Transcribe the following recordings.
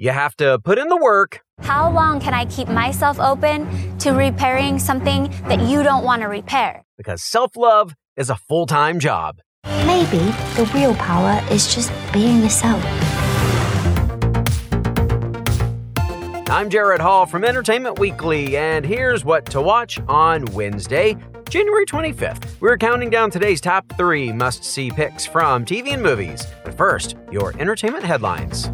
you have to put in the work. How long can I keep myself open to repairing something that you don't want to repair? Because self love is a full time job. Maybe the real power is just being yourself. I'm Jared Hall from Entertainment Weekly, and here's what to watch on Wednesday, January 25th. We're counting down today's top three must see picks from TV and movies. But first, your entertainment headlines.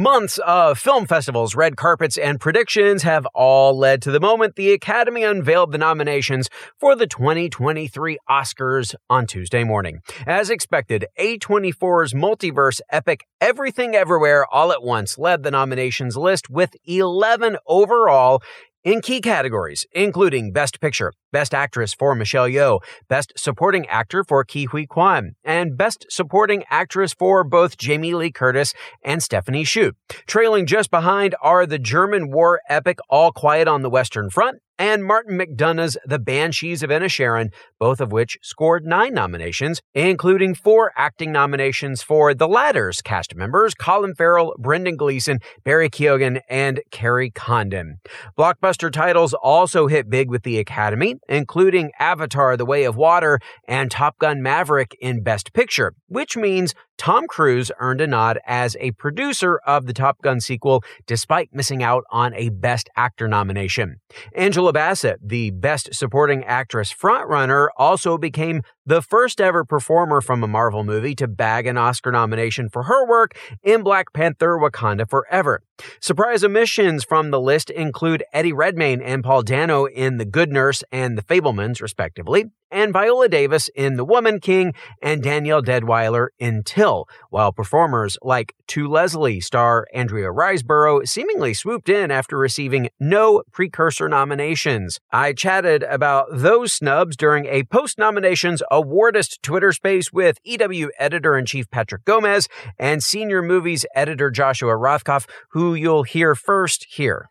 Months of film festivals, red carpets, and predictions have all led to the moment the Academy unveiled the nominations for the 2023 Oscars on Tuesday morning. As expected, A24's multiverse epic Everything Everywhere All at Once led the nominations list with 11 overall, in key categories, including Best Picture, Best Actress for Michelle Yeoh, Best Supporting Actor for Ke Huy Quan, and Best Supporting Actress for both Jamie Lee Curtis and Stephanie Hsu. Trailing just behind are the German war epic All Quiet on the Western Front and Martin McDonagh's The Banshees of Inisherin, both of which scored nine nominations, including four acting nominations for the latter's cast members Colin Farrell, Brendan Gleeson, Barry Keoghan, and Kerry Condon. Blockbuster titles also hit big with the Academy, including Avatar The Way of Water and Top Gun Maverick in Best Picture, which means Tom Cruise earned a nod as a producer of the Top Gun sequel despite missing out on a Best Actor nomination. Angela Bassett, the Best Supporting Actress frontrunner, also became the first ever performer from a Marvel movie to bag an Oscar nomination for her work in Black Panther Wakanda Forever. Surprise omissions from the list include Eddie Redmayne and Paul Dano in The Good Nurse and The Fabelmans, respectively, and Viola Davis in The Woman King and Danielle Deadwyler in Till, while performers like To Leslie star Andrea Riseborough seemingly swooped in after receiving no precursor nominations. I chatted about those snubs during a post nominations awardist Twitter space with EW editor in chief Patrick Gomez and senior movies editor Joshua Rothkopf, who you'll hear first here.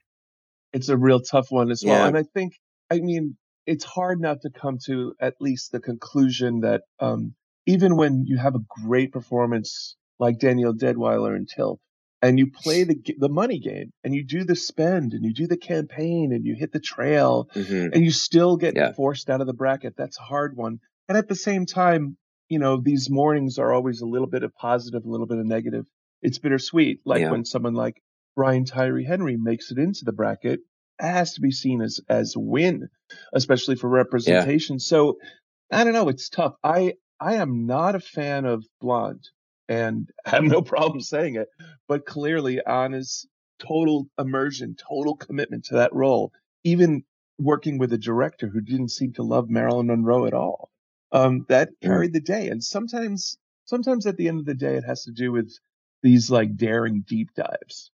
It's a real tough one as well. Yeah. And I think, I mean, it's hard not to come to at least the conclusion that um, even when you have a great performance like Danielle Deadwyler and Till, and you play the the money game, and you do the spend, and you do the campaign, and you hit the trail, mm-hmm. and you still get yeah. forced out of the bracket. That's a hard one. And at the same time, you know, these mornings are always a little bit of positive, a little bit of negative. It's bittersweet. Like yeah. when someone like Brian Tyree Henry makes it into the bracket, it has to be seen as as a win, especially for representation. Yeah. So I don't know, it's tough. I I am not a fan of Blonde, and I have no problem saying it. But clearly, Ana's total immersion, total commitment to that role, even working with a director who didn't seem to love Marilyn Monroe at all, um, that carried the day. And sometimes, sometimes at the end of the day, it has to do with these like daring deep dives.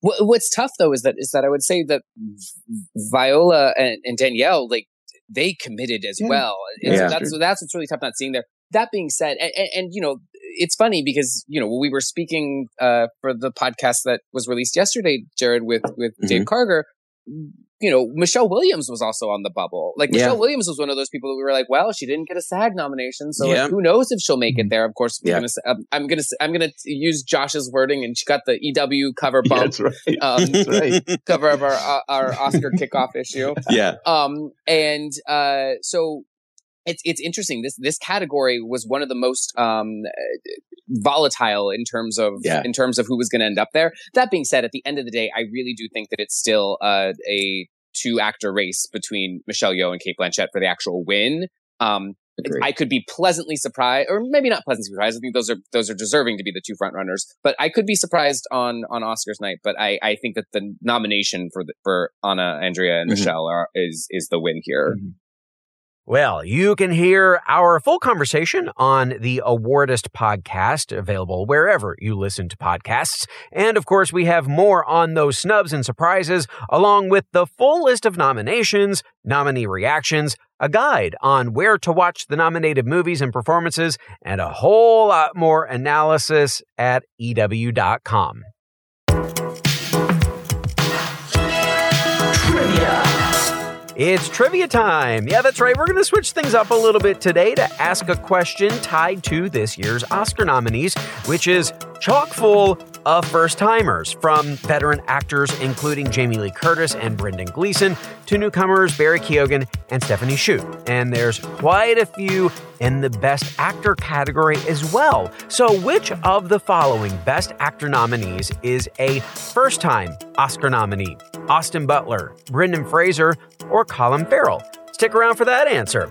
What's tough though is that is that I would say that Viola and, and Danielle like they committed as yeah. well. And yeah, so that's that's what's really tough not seeing there. That being said, and, and, and, you know, it's funny because you know we were speaking uh, for the podcast that was released yesterday, Jared, with with mm-hmm. Dave Karger you know, Michelle Williams was also on the bubble. Like Michelle yeah. Williams was one of those people that we were like, well, she didn't get a SAG nomination, so yeah. like, who knows if she'll make it there? Of course, yeah. gonna, um, I'm gonna I'm gonna use Josh's wording, and she got the EW cover bump. that's right. Um, right. cover of our uh, our Oscar kickoff issue. Yeah. Um, and uh, so it's it's interesting. This this category was one of the most um, volatile in terms of yeah. in terms of who was going to end up there. That being said, at the end of the day, I really do think that it's still uh, a two actor race between Michelle Yeoh and Cate Blanchett for the actual win. Um, I could be pleasantly surprised, or maybe not pleasantly surprised. I think those are those are deserving to be the two front runners. But I could be surprised on on Oscars night. But I, I think that the nomination for the, for Ana, Andrea, and mm-hmm. Michelle are, is is the win here. Mm-hmm. Well, you can hear our full conversation on the Awardist podcast, available wherever you listen to podcasts. And of course, we have more on those snubs and surprises, along with the full list of nominations, nominee reactions, a guide on where to watch the nominated movies and performances, and a whole lot more analysis at EW.com. It's trivia time. Yeah, that's right. We're going to switch things up a little bit today to ask a question tied to this year's Oscar nominees, which is chock full of first timers, from veteran actors including Jamie Lee Curtis and Brendan Gleeson to newcomers Barry Keoghan and Stephanie Hsu. And there's quite a few in the Best Actor category as well. So, which of the following Best Actor nominees is a first time Oscar nominee? Austin Butler, Brendan Fraser, or Colin Farrell? Stick around for that answer.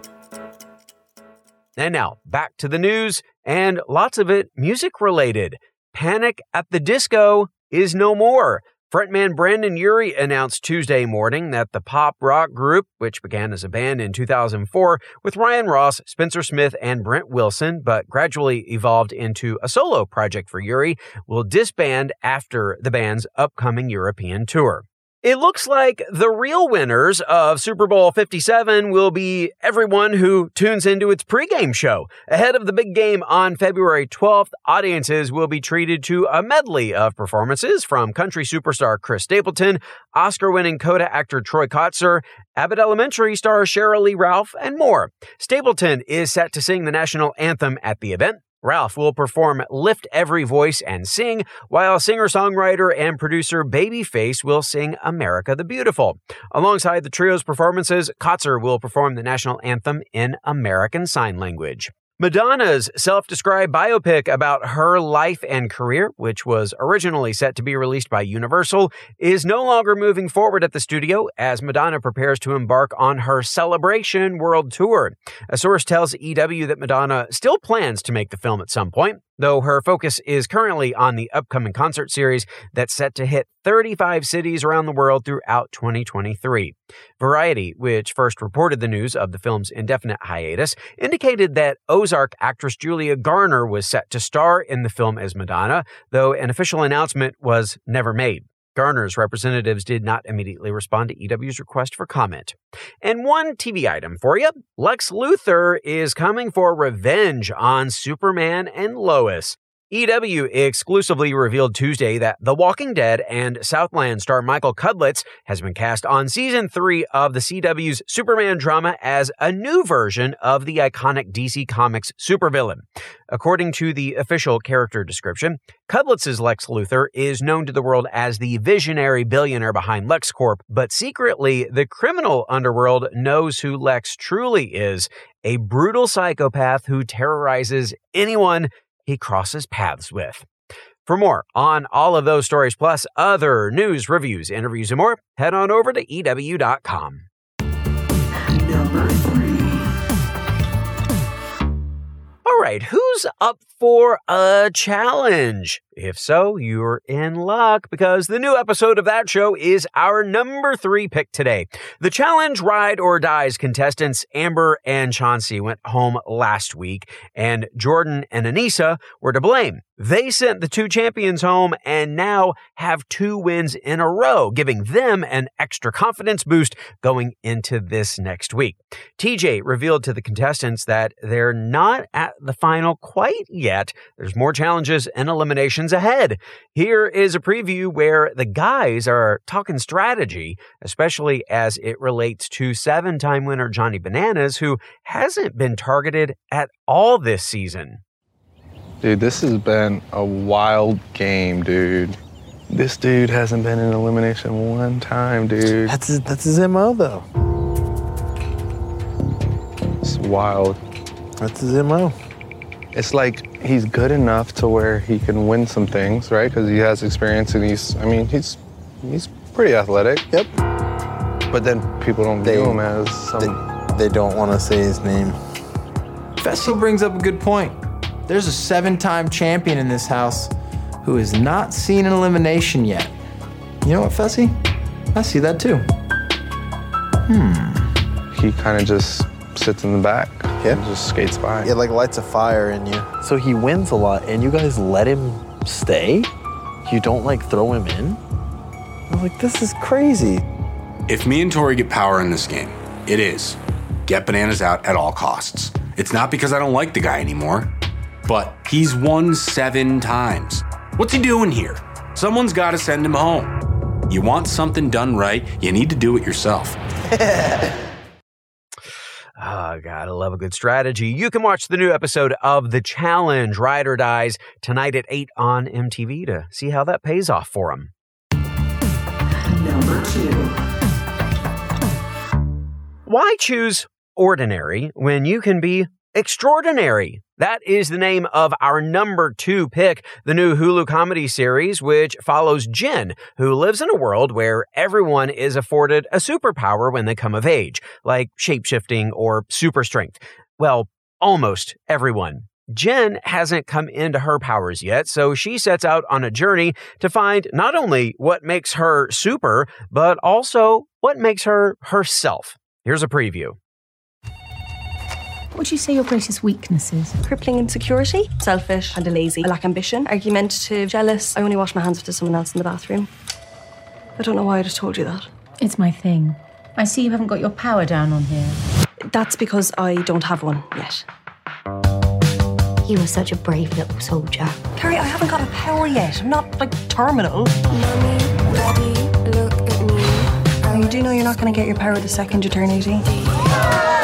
And now, back to the news, and lots of it music related. Panic at the Disco is no more. Frontman Brendon Urie announced Tuesday morning that the pop rock group, which began as a band in 2004 with Ryan Ross, Spencer Smith, and Brent Wilson, but gradually evolved into a solo project for Urie, will disband after the band's upcoming European tour. It looks like the real winners of Super Bowl 57 will be everyone who tunes into its pregame show. Ahead of the big game on February 12th, audiences will be treated to a medley of performances from country superstar Chris Stapleton, Oscar winning Coda actor Troy Kotsur, Abbott Elementary star Sheryl Lee Ralph, and more. Stapleton is set to sing the national anthem at the event. Ralph will perform Lift Every Voice and Sing, while singer songwriter and producer Babyface will sing America the Beautiful. Alongside the trio's performances, Kotsur will perform the national anthem in American Sign Language. Madonna's self described biopic about her life and career, which was originally set to be released by Universal, is no longer moving forward at the studio as Madonna prepares to embark on her Celebration World Tour. A source tells EW that Madonna still plans to make the film at some point, though her focus is currently on the upcoming concert series that's set to hit 35 cities around the world throughout 2023. Variety, which first reported the news of the film's indefinite hiatus, indicated that Ozark actress Julia Garner was set to star in the film as Madonna, though an official announcement was never made. Garner's representatives did not immediately respond to EW's request for comment. And one TV item for you Lex Luthor is coming for revenge on Superman and Lois. EW exclusively revealed Tuesday that The Walking Dead and Southland star Michael Cudlitz has been cast on season three of the CW's Superman drama as a new version of the iconic DC Comics supervillain. According to the official character description, Cudlitz's Lex Luthor is known to the world as the visionary billionaire behind LexCorp, but secretly, the criminal underworld knows who Lex truly is a brutal psychopath who terrorizes anyone he crosses paths with. For more on all of those stories, plus other news, reviews, interviews, and more, head on over to EW.com. Number three. All right, who's up for a challenge? If so, you're in luck because the new episode of that show is our number three pick today. The challenge ride or dies contestants Amber and Chauncey went home last week and Jordan and Aneesa were to blame. They sent the two champions home and now have two wins in a row, giving them an extra confidence boost going into this next week. TJ revealed to the contestants that they're not at the final quite yet. There's more challenges and eliminations ahead. Here is a preview where the guys are talking strategy, especially as it relates to seven time winner Johnny Bananas, who hasn't been targeted at all this season. Dude, this has been a wild game, dude. This dude hasn't been in elimination one time, dude. That's his, that's his MO, though. It's wild. That's his MO it's like he's good enough to where he can win some things, right? Because he has experience and he's, I mean, he's he's pretty athletic. Yep. But then people don't they, view him as some. They, they don't want to say his name. Fessy brings up a good point. There's a seven-time champion in this house who has not seen an elimination yet. You know what, Fessy? I see that too. Hmm. He kind of just sits in the back. Yeah. And just skates by. It like lights a fire in you. So he wins a lot, and you guys let him stay? You don't like throw him in? I'm like, this is crazy. If me and Tori get power in this game, it is get bananas out at all costs. It's not because I don't like the guy anymore, but he's won seven times. What's he doing here? Someone's got to send him home. You want something done right, you need to do it yourself. Uh, God, I love a good strategy. You can watch the new episode of The Challenge, Ride or Dies, tonight at 8 on MTV to see how that pays off for them. Number two. Why choose ordinary when you can be extraordinary? That is the name of our number two pick, the new Hulu comedy series, which follows Jen, who lives in a world where everyone is afforded a superpower when they come of age, like shapeshifting or super strength. Well, almost everyone. Jen hasn't come into her powers yet, so she sets out on a journey to find not only what makes her super, but also what makes her herself. Here's a preview. What would you say your greatest weakness is? Crippling insecurity, selfish, and a lazy. I lack ambition, argumentative, jealous. I only wash my hands if there's someone else in the bathroom. I don't know why I just told you that. It's my thing. I see you haven't got your power down on here. That's because I don't have one yet. You were such a brave little soldier. Carrie, I haven't got a power yet. I'm not, like, terminal. Mommy, Daddy, look at me. You do know you're not going to get your power the second you turn 18?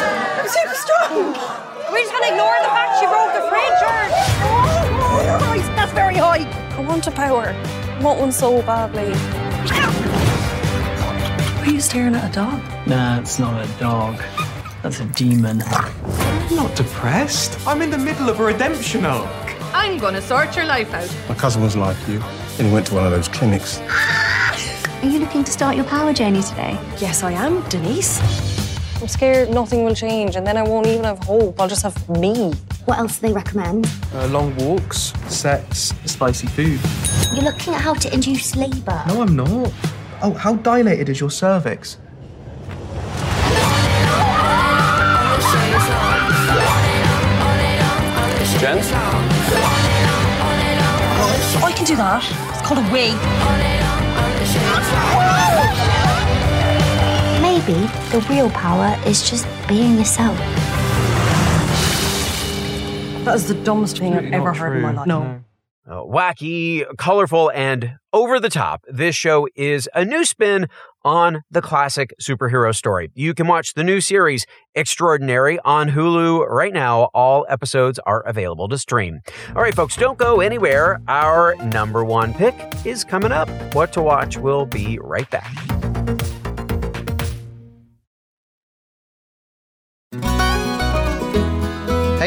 Super strong. We just gonna ignore the fact she broke the fridge, or? Oh, that's very high. I want a power. I want one so badly. Are you staring at a dog? Nah, it's not a dog. That's a demon. I'm not depressed. I'm in the middle of a redemption arc. I'm gonna sort your life out. My cousin was like you, and he went to one of those clinics. Are you looking to start your power journey today? Yes, I am, Denise. I'm scared nothing will change, and then I won't even have hope. I'll just have me. What else do they recommend? Uh, long walks, sex, spicy food. You're looking at how to induce labour. No, I'm not. Oh, how dilated is your cervix? Jen? Oh, I can do that. It's called a wig. Maybe the real power is just being yourself. That is the dumbest thing I've ever heard in my life. No. Uh, wacky, colorful, and over the top, this show is a new spin on the classic superhero story. You can watch the new series, Extraordinary, on Hulu right now. All episodes are available to stream. All right, folks, don't go anywhere. Our number one pick is coming up. What to watch will be right back.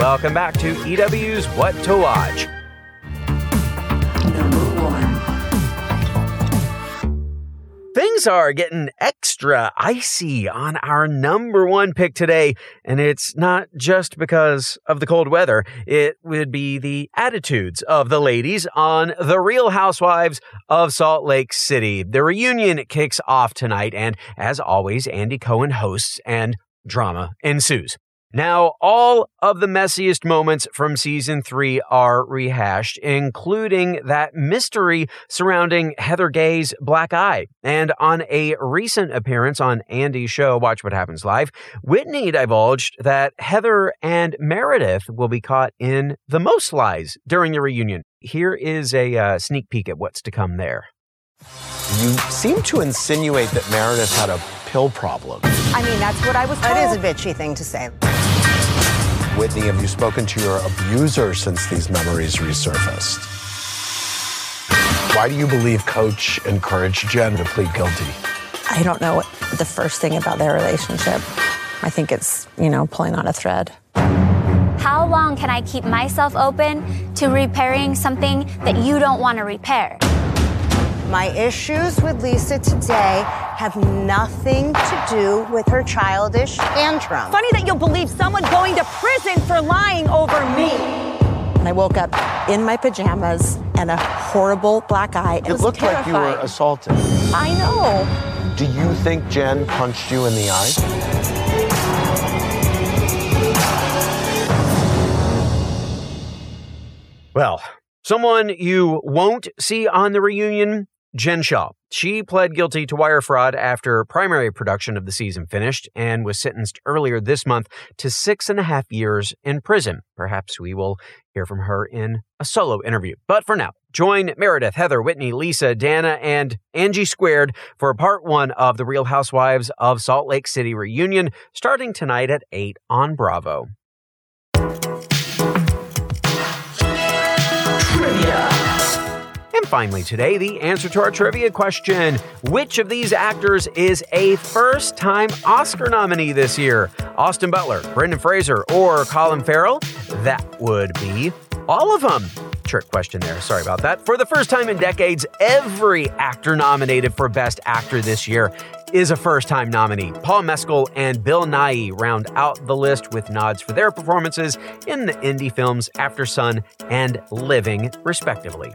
Welcome back to EW's What to Watch. Things are getting extra icy on our number one pick today, and it's not just because of the cold weather. It would be the attitudes of the ladies on The Real Housewives of Salt Lake City. The reunion kicks off tonight, and as always, Andy Cohen hosts and drama ensues. Now, all of the messiest moments from season three are rehashed, including that mystery surrounding Heather Gay's black eye. And on a recent appearance on Andy's show, Watch What Happens Live, Whitney divulged that Heather and Meredith will be caught in the most lies during the reunion. Here is a uh, sneak peek at what's to come there. You seem to insinuate that Meredith had a pill problem. I mean, that's what I was told. That is a bitchy thing to say. Whitney, have you spoken to your abuser since these memories resurfaced? Why do you believe Coach encouraged Jen to plead guilty? I don't know the first thing about their relationship. I think it's, you know, pulling on a thread. How long can I keep myself open to repairing something that you don't want to repair? My issues with Lisa today have nothing to do with her childish tantrum. Funny that you'll believe someone going to prison for lying over me. And I woke up in my pajamas and a horrible black eye. It, it looked terrifying. like you were assaulted. I know. Do you think Jen punched you in the eye? Well, someone you won't see on the reunion, Jen Shaw. She pled guilty to wire fraud after primary production of the season finished and was sentenced earlier this month to six and a half years in prison. Perhaps we will hear from her in a solo interview. But for now, join Meredith, Heather, Whitney, Lisa, Dana, and Angie Squared for part one of the Real Housewives of Salt Lake City reunion starting tonight at 8 on Bravo. Finally, today, the answer to our trivia question Which of these actors is a first time Oscar nominee this year? Austin Butler, Brendan Fraser, or Colin Farrell? That would be all of them. Trick question there. Sorry about that. For the first time in decades, every actor nominated for Best Actor this year is a first time nominee. Paul Mescal and Bill Nighy round out the list with nods for their performances in the indie films Aftersun and Living, respectively.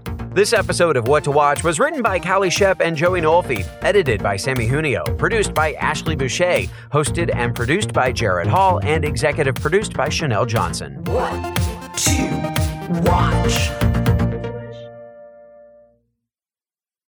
This episode of What to Watch was written by Callie Shep and Joey Nolfi, edited by Sammy Junio, produced by Ashley Boucher, hosted and produced by Jared Hall, and executive produced by Chanel Johnson. What to watch?